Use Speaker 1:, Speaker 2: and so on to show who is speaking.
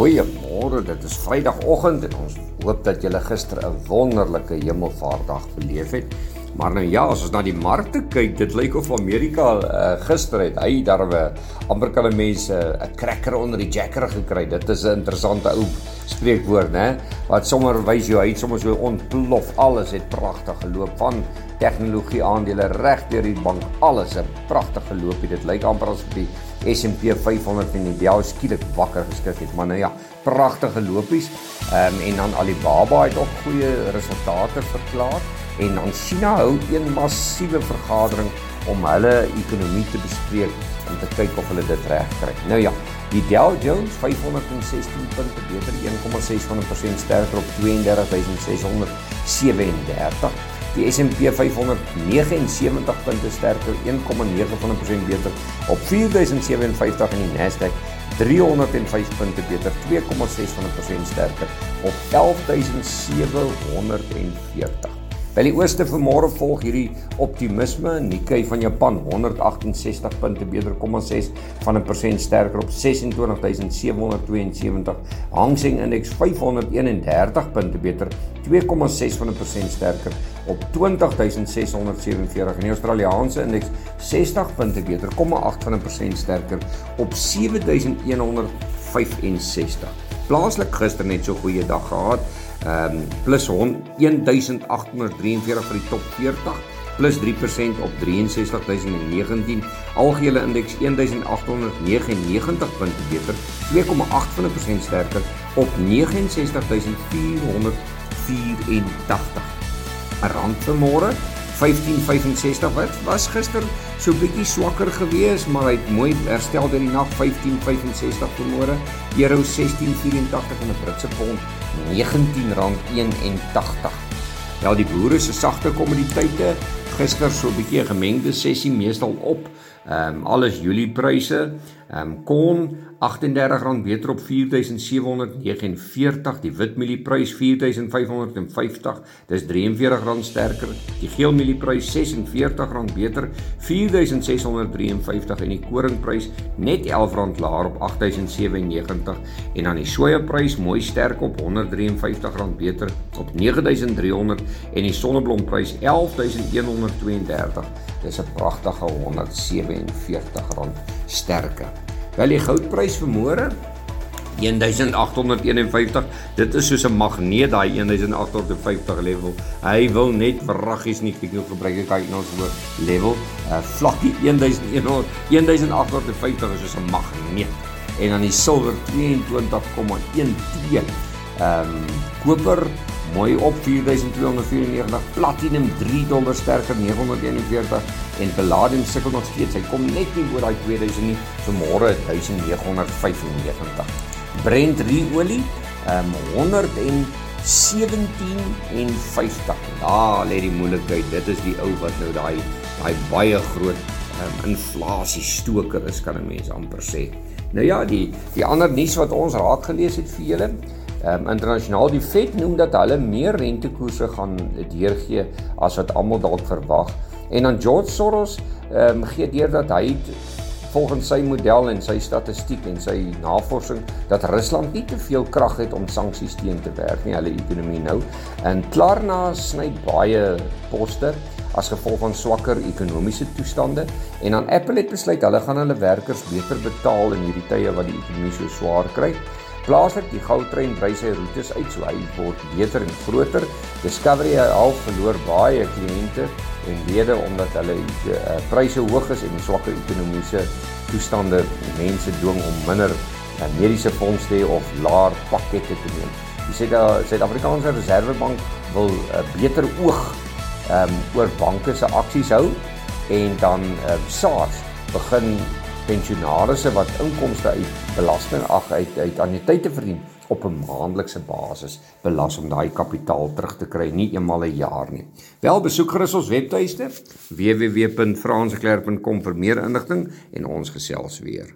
Speaker 1: Goeiemôre, dit is Vrydagoggend en ons hoop dat julle gister 'n wonderlike Hemelvaartdag beleef het. Maar nou ja, as ons na die markte kyk, dit lyk of Amerika uh, gister het hy daarwe amper kan mense 'n uh, cracker onder die jacker gekry. Dit is 'n interessante ou spreekwoord, né? Wat sommer wys jou hy het sommer so ontplof. Alles het pragtig geloop van tegnologie aandele reg deur die bank. Alles 'n pragtige loopie. Dit lyk amper asof die S&P 500 en die Dow skielik wakker geskrik het. Maar nou ja, pragtige lopies. Ehm um, en dan Alibaba het ook goeie resultate verklaar en dan China hou een massiewe vergadering om hulle ekonomie te bespreek om te kyk of hulle dit reg kry. Nou ja, die Dow Jones 516 punte beter 1,6 van 'n persent sterker op 32637 Die S&P 579 punte sterker 1,9 van 'n persent beter op 4057 en die Nasdaq 305 punte beter 2,6 van 'n persent sterker op 11740. By die ooste vanmôre volg hierdie optimisme. Nikkei van Japan 168 punte beter, 0,6 van 'n persent sterker op 26772. Hang Seng Index 531 punte beter, 2,6 van 'n persent sterker op 20647. En die Australiese Index 60 punte beter, 0,8 van 'n persent sterker op 7165. Plaaslik gister net so goeie dag gehad. Ehm um, plus 1843 vir die top 40 plus 3% op 63019 algehele indeks 1899 punte beter 2,8 van 'n persent sterker op 69484 rand vir môre 1565 wat was gister so bietjie swakker geweest maar hy het mooi herstel deur die nag 1565 vir môre euro 1684 en 'n Britse pond R19.81. Ja, die boere se sagte kommoditeite gister so 'n bietjie 'n gemengde sessie meestal op. Ehm um, alles Julie pryse. Ehm um, kon R38 beter op 4749, die witmielie-prys 4550, dis R43 sterker. Die geelmielie-prys R46 beter, 4653 en die koringprys net R11 laer op 8097 en dan die sojaprys mooi sterk op R153 beter op 9300 en die sonneblomprys 11132. Dis 'n pragtige R147 sterker. Wel die goudprys vir môre 1851. Dit is soos 'n magneet daai 1850 level. Hy wil net verraggies nie kyk hoe gebruik hy ons woord level. Uh vlakkie 1100 1850 is soos 'n magneet. En dan die silwer 22,1T. Ehm um, koper mooi op 4294, platinum 3 dollar sterker 941 en palladium sukkel nog steeds. Hy kom net nie oor daai 2000 nie. So môre 1995. Brent ruolie, ehm um, 117 en 50. Ja, lê die moeilikheid. Dit is die ou wat nou daai daai baie groot um, inflasie stoker is kan 'n mens amper sê. Nou ja, die die ander nuus wat ons raak gelees het vir julle Ehm um, internasionaal die Fed noem dat hulle meer rentekoerse gaan deurgee as wat almal dalk verwag. En dan George Soros ehm um, gee deur dat hy volgens sy model en sy statistiek en sy navorsing dat Rusland nie te veel krag het om sanksies teen te werk nie, hulle ekonomie nou. En Klarna sny baie poste as gevolg van swakker ekonomiese toestande en dan Apple het besluit hulle gaan hulle werkers beter betaal in hierdie tye wat die ekonomie so swaar kry. Plaaslik die goudtrein brei sy roetes uit so hy word beter en groter. Discovery half verloor baie kliënte en lede omdat hulle uh, pryse hoog is en swakker ekonomiese toestande mense dwing om minder uh, mediese fondse te hê of laer pakkette te neem. Die Suid-Afrikaanse Reservebank wil 'n uh, beter oog um, oor banke se aksies hou en dan uh, SARS begin pensionaarsse wat inkomste uit belasting ag uit uit anniteite verdien op 'n maandelikse basis belas om daai kapitaal terug te kry nie eenmal 'n jaar nie. Wel besoek gerus ons webtuiste www.franseklerk.com vir meer inligting en ons gesels weer.